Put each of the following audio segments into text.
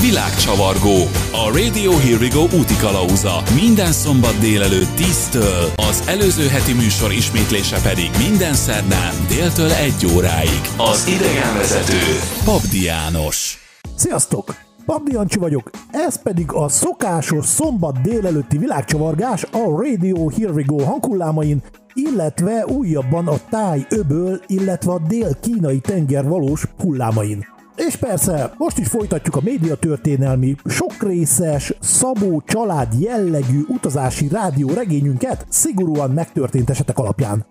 Világcsavargó. A Radio Here We Go úti kalauza. Minden szombat délelőtt 10-től, az előző heti műsor ismétlése pedig minden szerdán déltől 1 óráig. Az idegenvezető Pabdi János. Sziasztok! Pabdi Jancsi vagyok, ez pedig a szokásos szombat délelőtti világcsavargás a Radio Here We Go hanghullámain, illetve újabban a táj öböl, illetve a dél-kínai tenger valós hullámain. És persze, most is folytatjuk a médiatörténelmi, sokrészes, Szabó család jellegű utazási rádió regényünket szigorúan megtörtént esetek alapján.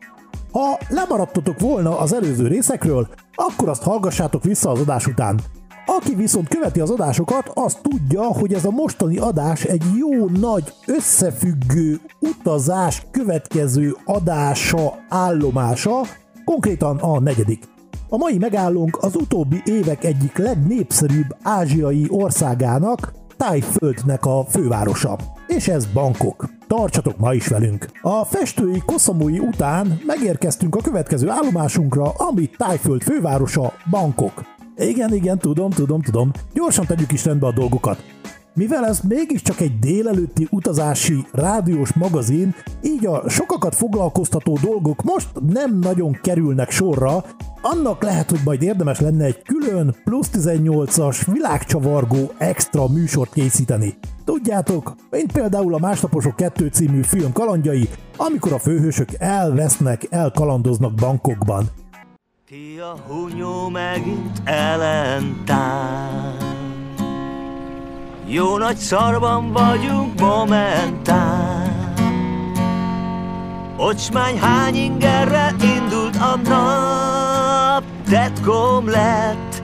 Ha lemaradtatok volna az előző részekről, akkor azt hallgassátok vissza az adás után. Aki viszont követi az adásokat, az tudja, hogy ez a mostani adás egy jó nagy összefüggő utazás következő adása, állomása, konkrétan a negyedik. A mai megállónk az utóbbi évek egyik legnépszerűbb ázsiai országának, Tájföldnek a fővárosa. És ez Bangkok. Tartsatok ma is velünk! A festői Koszamui után megérkeztünk a következő állomásunkra, ami Tájföld fővárosa, Bangkok. Igen, igen, tudom, tudom, tudom. Gyorsan tegyük is rendbe a dolgokat. Mivel ez mégiscsak egy délelőtti utazási rádiós magazin, így a sokakat foglalkoztató dolgok most nem nagyon kerülnek sorra, annak lehet, hogy majd érdemes lenne egy külön plusz 18-as világcsavargó extra műsort készíteni. Tudjátok, mint például a Másnaposok 2 című film kalandjai, amikor a főhősök elvesznek, elkalandoznak bankokban. Ki a hunyó megint ellentál Jó nagy szarban vagyunk momentán. Ocsmány hány ingerre indult a nap Tetkom lett,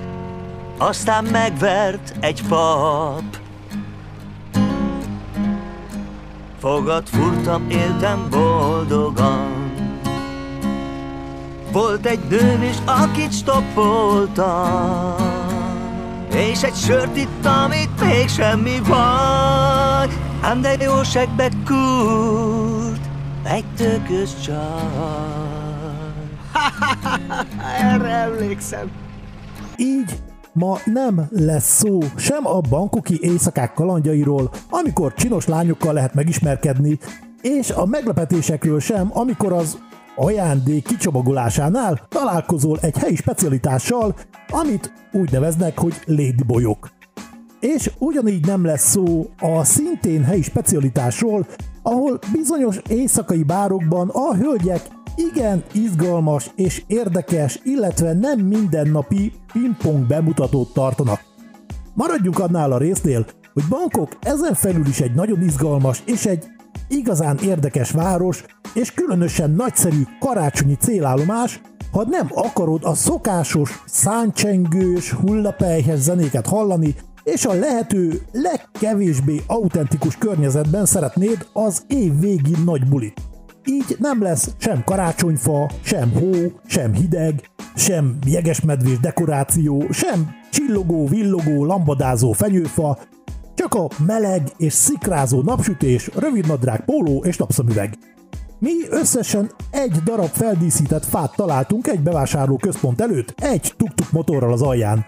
aztán megvert egy pap. Fogad furtam, éltem boldogan. Volt egy nőm is, akit stoppoltam És egy sört itt még semmi baj Ám de jó segbe kúrt Egy tökös csaj. Erre emlékszem. Így Ma nem lesz szó sem a bankoki éjszakák kalandjairól, amikor csinos lányokkal lehet megismerkedni, és a meglepetésekről sem, amikor az ajándék kicsomagolásánál találkozol egy helyi specialitással, amit úgy neveznek, hogy ladyboyok. És ugyanígy nem lesz szó a szintén helyi specialitásról, ahol bizonyos éjszakai bárokban a hölgyek igen izgalmas és érdekes, illetve nem mindennapi pingpong bemutatót tartanak. Maradjunk annál a résznél, hogy Bangkok ezen felül is egy nagyon izgalmas és egy igazán érdekes város, és különösen nagyszerű karácsonyi célállomás, ha nem akarod a szokásos, száncsengős, hullapelyhes zenéket hallani, és a lehető legkevésbé autentikus környezetben szeretnéd az év végi nagy bulit. Így nem lesz sem karácsonyfa, sem hó, sem hideg, sem jegesmedvés dekoráció, sem csillogó, villogó, lambadázó fenyőfa, csak a meleg és szikrázó napsütés, rövidnadrág póló és napszemüveg. Mi összesen egy darab feldíszített fát találtunk egy bevásárló központ előtt, egy tuk-tuk motorral az alján.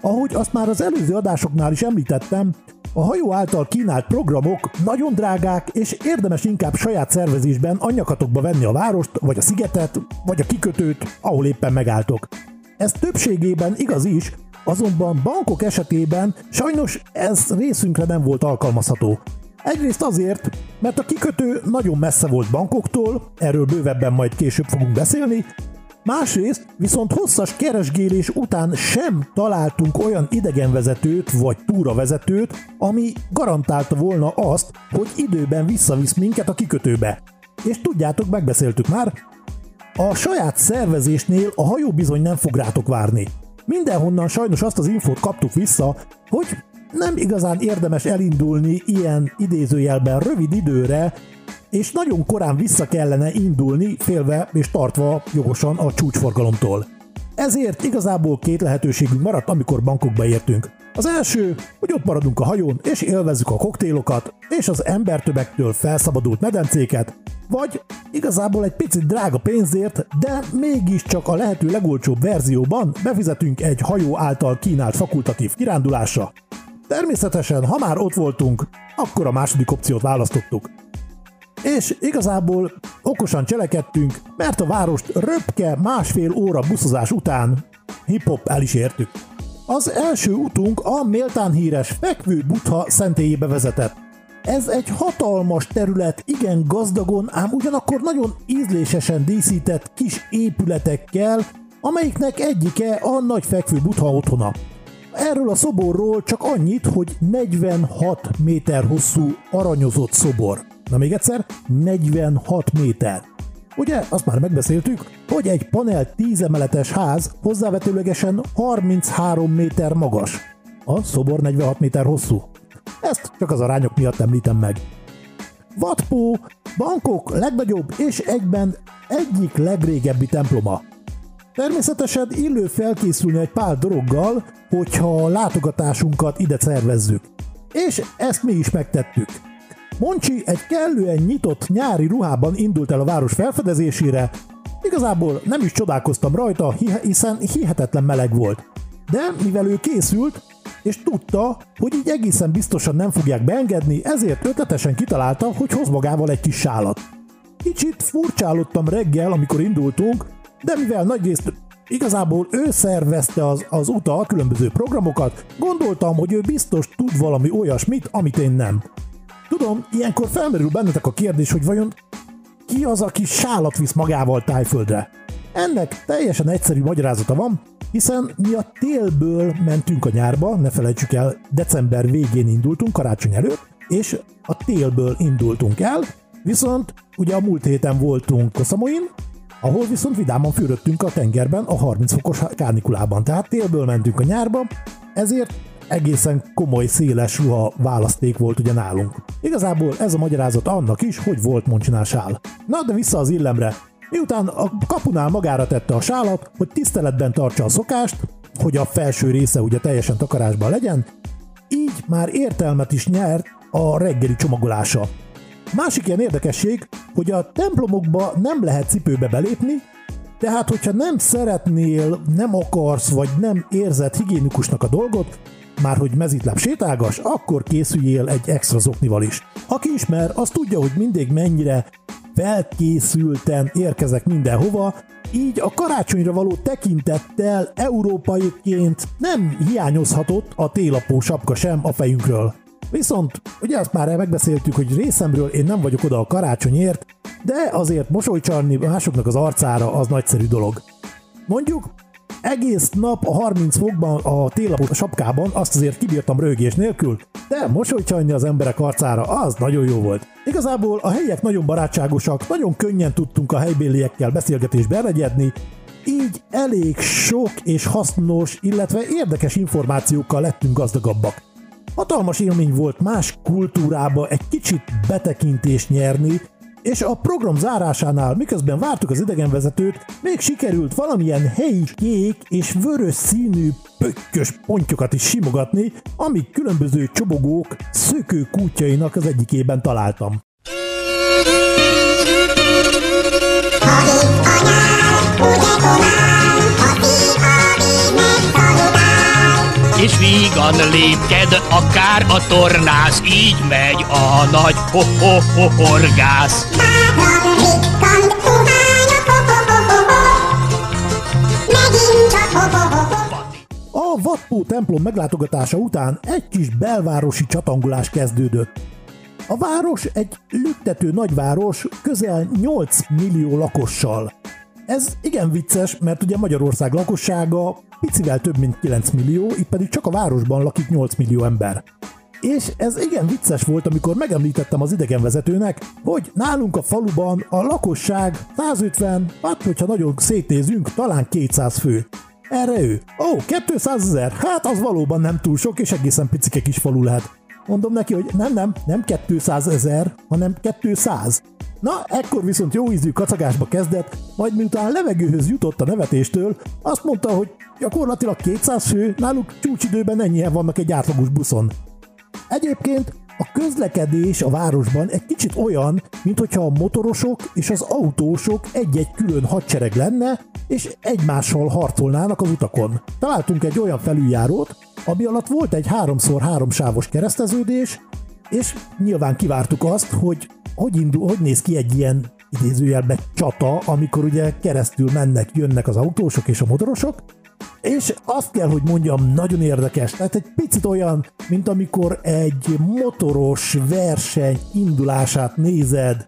Ahogy azt már az előző adásoknál is említettem, a hajó által kínált programok nagyon drágák, és érdemes inkább saját szervezésben anyakatokba venni a várost, vagy a szigetet, vagy a kikötőt, ahol éppen megálltok. Ez többségében igaz is, azonban bankok esetében sajnos ez részünkre nem volt alkalmazható. Egyrészt azért, mert a kikötő nagyon messze volt bankoktól, erről bővebben majd később fogunk beszélni, Másrészt viszont hosszas keresgélés után sem találtunk olyan idegenvezetőt vagy túravezetőt, ami garantálta volna azt, hogy időben visszavisz minket a kikötőbe. És tudjátok, megbeszéltük már, a saját szervezésnél a hajó bizony nem fog rátok várni. Mindenhonnan sajnos azt az infót kaptuk vissza, hogy nem igazán érdemes elindulni ilyen idézőjelben rövid időre, és nagyon korán vissza kellene indulni, félve és tartva jogosan a csúcsforgalomtól. Ezért igazából két lehetőségünk maradt, amikor bankokba értünk. Az első, hogy ott maradunk a hajón, és élvezzük a koktélokat, és az embertömektől felszabadult medencéket, vagy igazából egy picit drága pénzért, de mégiscsak a lehető legolcsóbb verzióban befizetünk egy hajó által kínált fakultatív kirándulásra. Természetesen, ha már ott voltunk, akkor a második opciót választottuk. És igazából okosan cselekedtünk, mert a várost röpke másfél óra buszozás után hip-hop el is értük. Az első útunk a méltán híres fekvő butha szentélyébe vezetett. Ez egy hatalmas terület, igen gazdagon, ám ugyanakkor nagyon ízlésesen díszített kis épületekkel, amelyiknek egyike a nagy fekvő butha otthona. Erről a szoborról csak annyit, hogy 46 méter hosszú aranyozott szobor. Na még egyszer, 46 méter. Ugye, azt már megbeszéltük, hogy egy panel 10 emeletes ház hozzávetőlegesen 33 méter magas. A szobor 46 méter hosszú. Ezt csak az arányok miatt említem meg. Vatpó, Bangkok legnagyobb és egyben egyik legrégebbi temploma. Természetesen illő felkészülni egy pár dologgal, hogyha látogatásunkat ide szervezzük. És ezt mi is megtettük. Moncsi egy kellően nyitott nyári ruhában indult el a város felfedezésére, igazából nem is csodálkoztam rajta, hiszen hihetetlen meleg volt. De mivel ő készült, és tudta, hogy így egészen biztosan nem fogják beengedni, ezért ötletesen kitalálta, hogy hoz magával egy kis sálat. Kicsit furcsálottam reggel, amikor indultunk, de mivel nagyrészt igazából ő szervezte az, az utat, különböző programokat, gondoltam, hogy ő biztos tud valami olyasmit, amit én nem. Tudom, ilyenkor felmerül bennetek a kérdés, hogy vajon ki az, aki sálat visz magával tájföldre? Ennek teljesen egyszerű magyarázata van, hiszen mi a télből mentünk a nyárba, ne felejtsük el, december végén indultunk, karácsony előtt, és a télből indultunk el, viszont ugye a múlt héten voltunk Koszamoin, ahol viszont vidáman fürödtünk a tengerben a 30 fokos kárnikulában, tehát télből mentünk a nyárba, ezért egészen komoly széles ruha választék volt ugye nálunk. Igazából ez a magyarázat annak is, hogy volt Moncsinál sál. Na de vissza az illemre. Miután a kapunál magára tette a sálat, hogy tiszteletben tartsa a szokást, hogy a felső része ugye teljesen takarásban legyen, így már értelmet is nyert a reggeli csomagolása. Másik ilyen érdekesség, hogy a templomokba nem lehet cipőbe belépni, tehát hogyha nem szeretnél, nem akarsz, vagy nem érzed higiénikusnak a dolgot, már hogy mezitláb sétálgas, akkor készüljél egy extra zoknival is. Aki ismer, az tudja, hogy mindig mennyire felkészülten érkezek mindenhova, így a karácsonyra való tekintettel európaiként nem hiányozhatott a télapó sapka sem a fejünkről. Viszont ugye azt már megbeszéltük, hogy részemről én nem vagyok oda a karácsonyért, de azért mosolycsalni másoknak az arcára az nagyszerű dolog. Mondjuk egész nap a 30 fokban a télapó sapkában azt azért kibírtam rögés nélkül, de mosolycsalni az emberek arcára az nagyon jó volt. Igazából a helyiek nagyon barátságosak, nagyon könnyen tudtunk a helybéliekkel beszélgetésbe elegyedni, így elég sok és hasznos, illetve érdekes információkkal lettünk gazdagabbak. Hatalmas élmény volt más kultúrába egy kicsit betekintést nyerni, és a program zárásánál, miközben vártuk az idegenvezetőt, még sikerült valamilyen helyi kék és vörös színű pökkös pontyokat is simogatni, amik különböző csobogók szökő kútjainak az egyikében találtam. És vígan lépked, akár a tornász, így megy a nagy ho-ho-ho-horgász. A Vatpó templom meglátogatása után egy kis belvárosi csatangolás kezdődött. A város egy lüktető nagyváros közel 8 millió lakossal. Ez igen vicces, mert ugye Magyarország lakossága picivel több mint 9 millió, itt pedig csak a városban lakik 8 millió ember. És ez igen vicces volt, amikor megemlítettem az idegenvezetőnek, hogy nálunk a faluban a lakosság 150, hát hogyha nagyon szétnézünk, talán 200 fő. Erre ő, ó, 200 ezer, hát az valóban nem túl sok, és egészen picike kis falu lehet. Mondom neki, hogy nem, nem, nem 200 ezer, hanem 200. Na, ekkor viszont jó ízű kacagásba kezdett, majd miután levegőhöz jutott a nevetéstől, azt mondta, hogy gyakorlatilag 200 fő, náluk csúcsidőben ennyien vannak egy átlagos buszon. Egyébként a közlekedés a városban egy kicsit olyan, mint hogyha a motorosok és az autósok egy-egy külön hadsereg lenne, és egymással harcolnának az utakon. Találtunk egy olyan felüljárót, ami alatt volt egy 3x3 sávos kereszteződés, és nyilván kivártuk azt, hogy hogy, indul, hogy néz ki egy ilyen idézőjelben csata, amikor ugye keresztül mennek, jönnek az autósok és a motorosok, és azt kell, hogy mondjam, nagyon érdekes. Tehát egy picit olyan, mint amikor egy motoros verseny indulását nézed,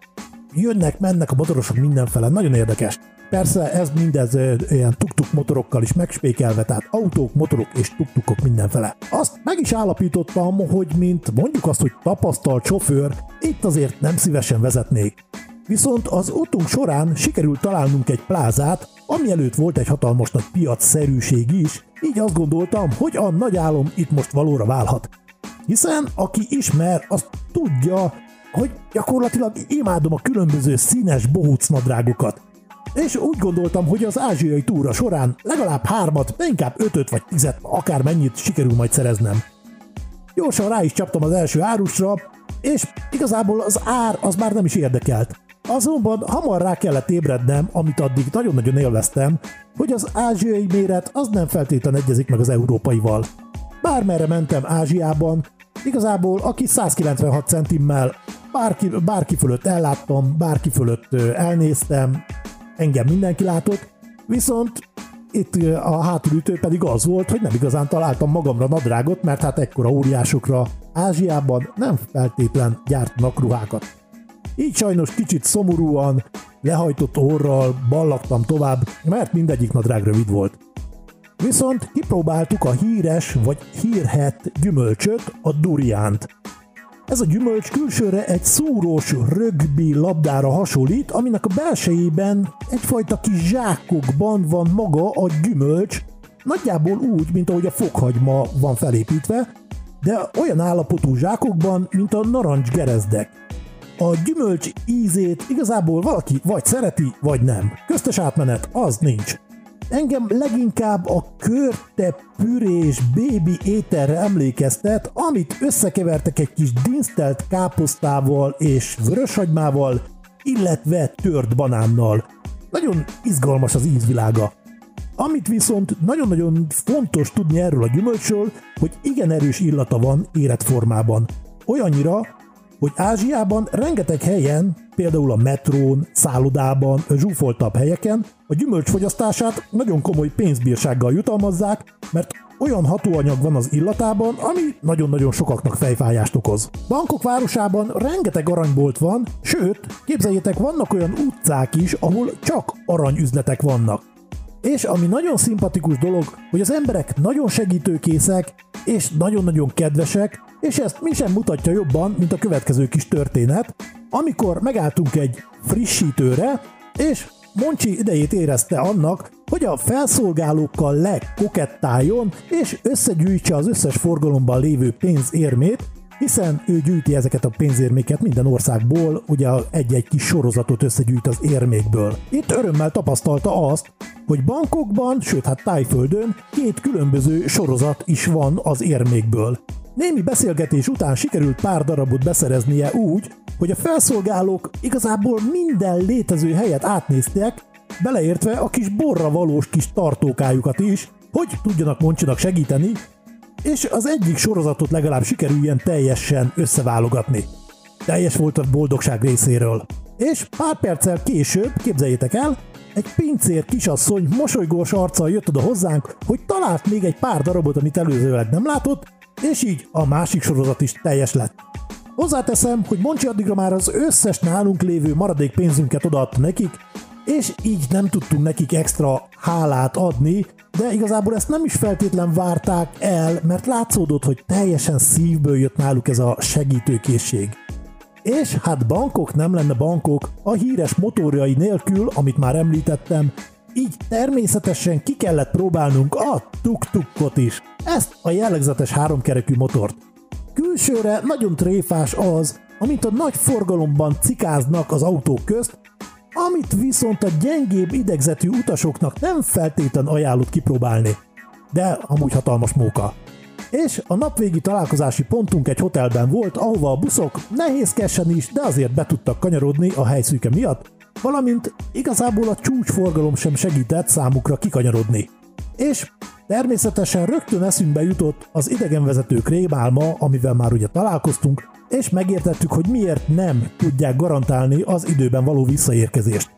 jönnek, mennek a motorosok mindenfele, nagyon érdekes. Persze ez mindez ilyen tuk-tuk motorokkal is megspékelve, tehát autók, motorok és tuk-tukok mindenfele. Azt meg is állapítottam, hogy mint mondjuk azt, hogy tapasztalt sofőr, itt azért nem szívesen vezetnék. Viszont az utunk során sikerült találnunk egy plázát, ami előtt volt egy hatalmas nagy piacszerűség is, így azt gondoltam, hogy a nagy álom itt most valóra válhat. Hiszen aki ismer, az tudja, hogy gyakorlatilag imádom a különböző színes bohóc nadrágokat. És úgy gondoltam, hogy az ázsiai túra során legalább hármat, de inkább ötöt vagy tizet, akár mennyit sikerül majd szereznem. Gyorsan rá is csaptam az első árusra, és igazából az ár az már nem is érdekelt. Azonban hamar rá kellett ébrednem, amit addig nagyon-nagyon élveztem, hogy az ázsiai méret az nem feltétlenül egyezik meg az európaival. Bármerre mentem Ázsiában, igazából aki 196 centimmel bárki, bárki fölött elláttam, bárki fölött elnéztem, engem mindenki látott, viszont itt a hátulütő pedig az volt, hogy nem igazán találtam magamra nadrágot, mert hát ekkora óriásokra Ázsiában nem feltétlen gyártanak ruhákat. Így sajnos kicsit szomorúan, lehajtott orral ballagtam tovább, mert mindegyik nadrág rövid volt. Viszont kipróbáltuk a híres vagy hírhet gyümölcsöt, a duriánt. Ez a gyümölcs külsőre egy szúrós rögbi labdára hasonlít, aminek a belsejében egyfajta kis zsákokban van maga a gyümölcs, nagyjából úgy, mint ahogy a fokhagyma van felépítve, de olyan állapotú zsákokban, mint a narancs gerezdek. A gyümölcs ízét igazából valaki vagy szereti, vagy nem. Köztes átmenet az nincs. Engem leginkább a körte pürés bébi ételre emlékeztet, amit összekevertek egy kis dinsztelt káposztával és vöröshagymával, illetve tört banánnal. Nagyon izgalmas az ízvilága. Amit viszont nagyon-nagyon fontos tudni erről a gyümölcsről, hogy igen erős illata van életformában. Olyannyira, hogy Ázsiában rengeteg helyen, például a metrón, szállodában, zsúfoltabb helyeken a gyümölcs fogyasztását nagyon komoly pénzbírsággal jutalmazzák, mert olyan hatóanyag van az illatában, ami nagyon-nagyon sokaknak fejfájást okoz. Bangkok városában rengeteg aranybolt van, sőt, képzeljétek, vannak olyan utcák is, ahol csak aranyüzletek vannak. És ami nagyon szimpatikus dolog, hogy az emberek nagyon segítőkészek, és nagyon-nagyon kedvesek, és ezt mi sem mutatja jobban, mint a következő kis történet, amikor megálltunk egy frissítőre, és Moncsi idejét érezte annak, hogy a felszolgálókkal lekokettáljon, és összegyűjtse az összes forgalomban lévő pénzérmét, hiszen ő gyűjti ezeket a pénzérméket minden országból, ugye egy-egy kis sorozatot összegyűjt az érmékből. Itt örömmel tapasztalta azt, hogy bankokban, sőt hát tájföldön két különböző sorozat is van az érmékből. Némi beszélgetés után sikerült pár darabot beszereznie úgy, hogy a felszolgálók igazából minden létező helyet átnéztek, beleértve a kis borra valós kis tartókájukat is, hogy tudjanak Moncsinak segíteni, és az egyik sorozatot legalább sikerüljen teljesen összeválogatni. Teljes volt a boldogság részéről. És pár perccel később, képzeljétek el, egy pincér kisasszony mosolygós arccal jött oda hozzánk, hogy talált még egy pár darabot, amit előzőleg nem látott, és így a másik sorozat is teljes lett. Hozzáteszem, hogy Moncsi addigra már az összes nálunk lévő maradék pénzünket odaadta nekik, és így nem tudtunk nekik extra hálát adni, de igazából ezt nem is feltétlen várták el, mert látszódott, hogy teljesen szívből jött náluk ez a segítőkészség. És hát bankok nem lenne bankok a híres motorjai nélkül, amit már említettem, így természetesen ki kellett próbálnunk a tuk-tukot is, ezt a jellegzetes háromkerekű motort. Külsőre nagyon tréfás az, amint a nagy forgalomban cikáznak az autók közt, amit viszont a gyengébb idegzetű utasoknak nem feltétlen ajánlott kipróbálni. De amúgy hatalmas móka. És a napvégi találkozási pontunk egy hotelben volt, ahova a buszok nehézkesen is, de azért be tudtak kanyarodni a helyszűke miatt, valamint igazából a csúcsforgalom sem segített számukra kikanyarodni. És természetesen rögtön eszünkbe jutott az idegenvezetők rémálma, amivel már ugye találkoztunk, és megértettük, hogy miért nem tudják garantálni az időben való visszaérkezést.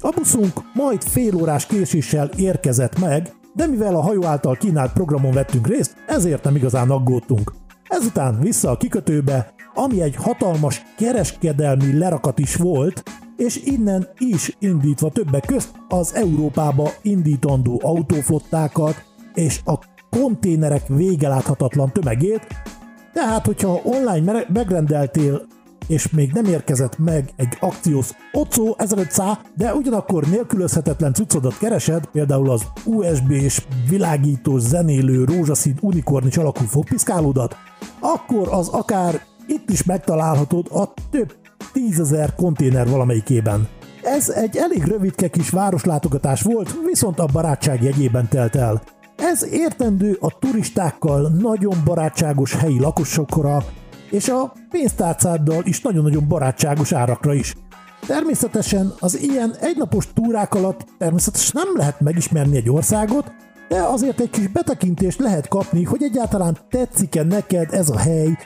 A buszunk majd fél órás késéssel érkezett meg, de mivel a hajó által kínált programon vettünk részt, ezért nem igazán aggódtunk. Ezután vissza a kikötőbe, ami egy hatalmas kereskedelmi lerakat is volt, és innen is indítva többek közt az Európába indítandó autóflottákat és a konténerek végeláthatatlan tömegét, tehát hogyha online megrendeltél és még nem érkezett meg egy akciós OCO 1500, de ugyanakkor nélkülözhetetlen cuccodat keresed, például az USB és világítós zenélő rózsaszín unikornis alakú fogpiszkálódat, akkor az akár itt is megtalálhatod a több tízezer konténer valamelyikében. Ez egy elég rövidke kis városlátogatás volt, viszont a barátság jegyében telt el. Ez értendő a turistákkal nagyon barátságos helyi lakosokra, és a pénztárcáddal is nagyon-nagyon barátságos árakra is. Természetesen az ilyen egynapos túrák alatt természetesen nem lehet megismerni egy országot, de azért egy kis betekintést lehet kapni, hogy egyáltalán tetszik-e neked ez a hely,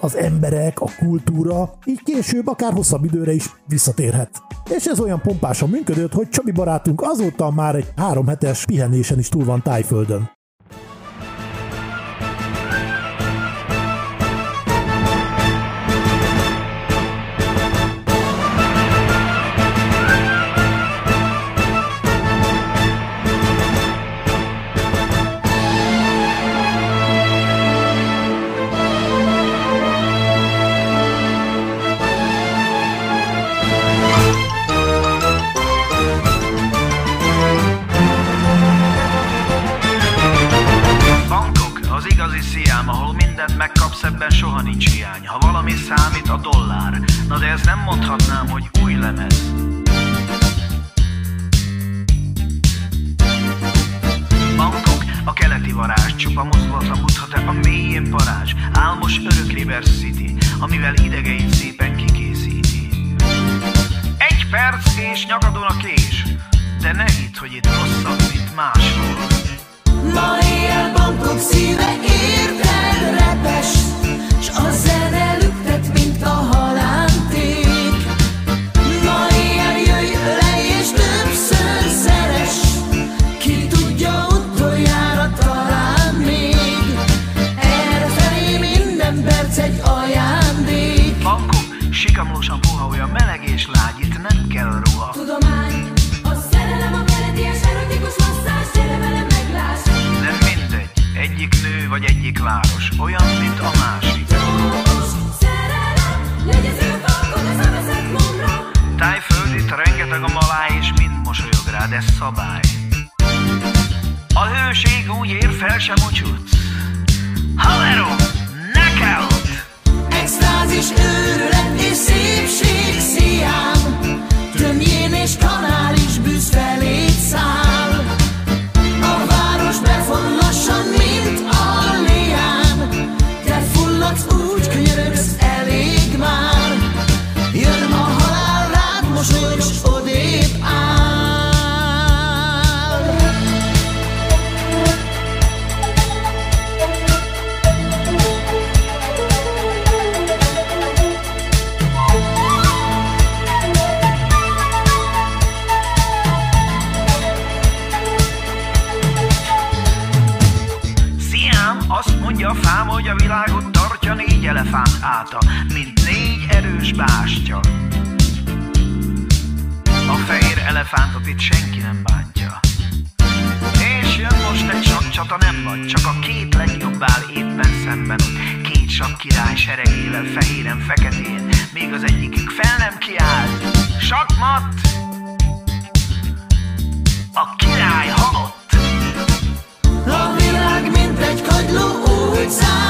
az emberek, a kultúra, így később akár hosszabb időre is visszatérhet. És ez olyan pompásan működött, hogy Csabi barátunk azóta már egy három hetes pihenésen is túl van Tájföldön. számít a dollár. Na de ezt nem mondhatnám, hogy új lemez. Bangkok, a keleti varázs, csupa mozgatlan buthata a mélyén parázs, álmos örök River City, amivel idegeit szépen kikészíti. Egy perc és nyakadon a kés, de ne hidd, hogy itt rosszabb, mint máshol. Ma éjjel Bangkok szíve érted repes, s a zene lüktet. the heart. bástya. A fehér elefántot itt senki nem bátja. És jön most egy sok csata, nem vagy, csak a két legjobb áll éppen szemben. Két sok király seregével, fehéren, feketén, még az egyikük fel nem kiáll. Sakmat! A király halott! A világ mint egy kagyló úgy száll.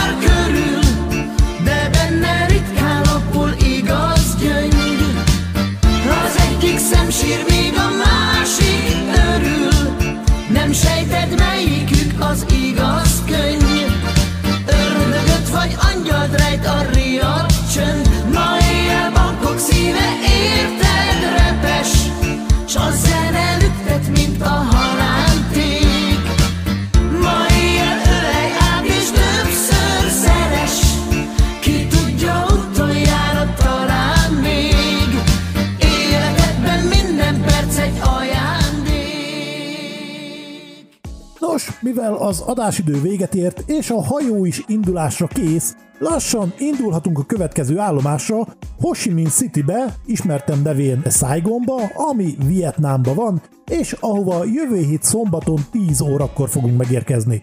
Mivel az adásidő véget ért, és a hajó is indulásra kész, lassan indulhatunk a következő állomásra, Ho Chi Minh Citybe, ismertem nevén Saigonba, ami Vietnámba van, és ahova jövő hét szombaton 10 órakor fogunk megérkezni.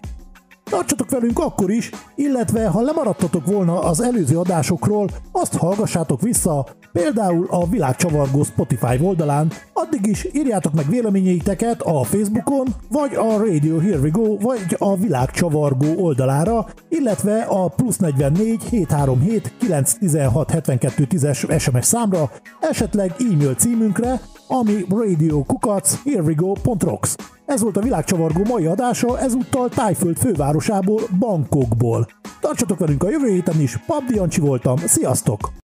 Tartsatok velünk akkor is, illetve ha lemaradtatok volna az előző adásokról, azt hallgassátok vissza, például a Világcsavargó Spotify oldalán, addig is írjátok meg véleményeiteket a Facebookon, vagy a Radio Here We Go, vagy a Világcsavargó oldalára, illetve a plusz 44 737 916 72 10-es SMS számra, esetleg e-mail címünkre, ami radiokukac.herewego.rocks. Ez volt a világcsavargó mai adása, ezúttal Tájföld fővárosából, Bangkokból. Tartsatok velünk a jövő héten is, Pabdi Jancsi voltam, sziasztok!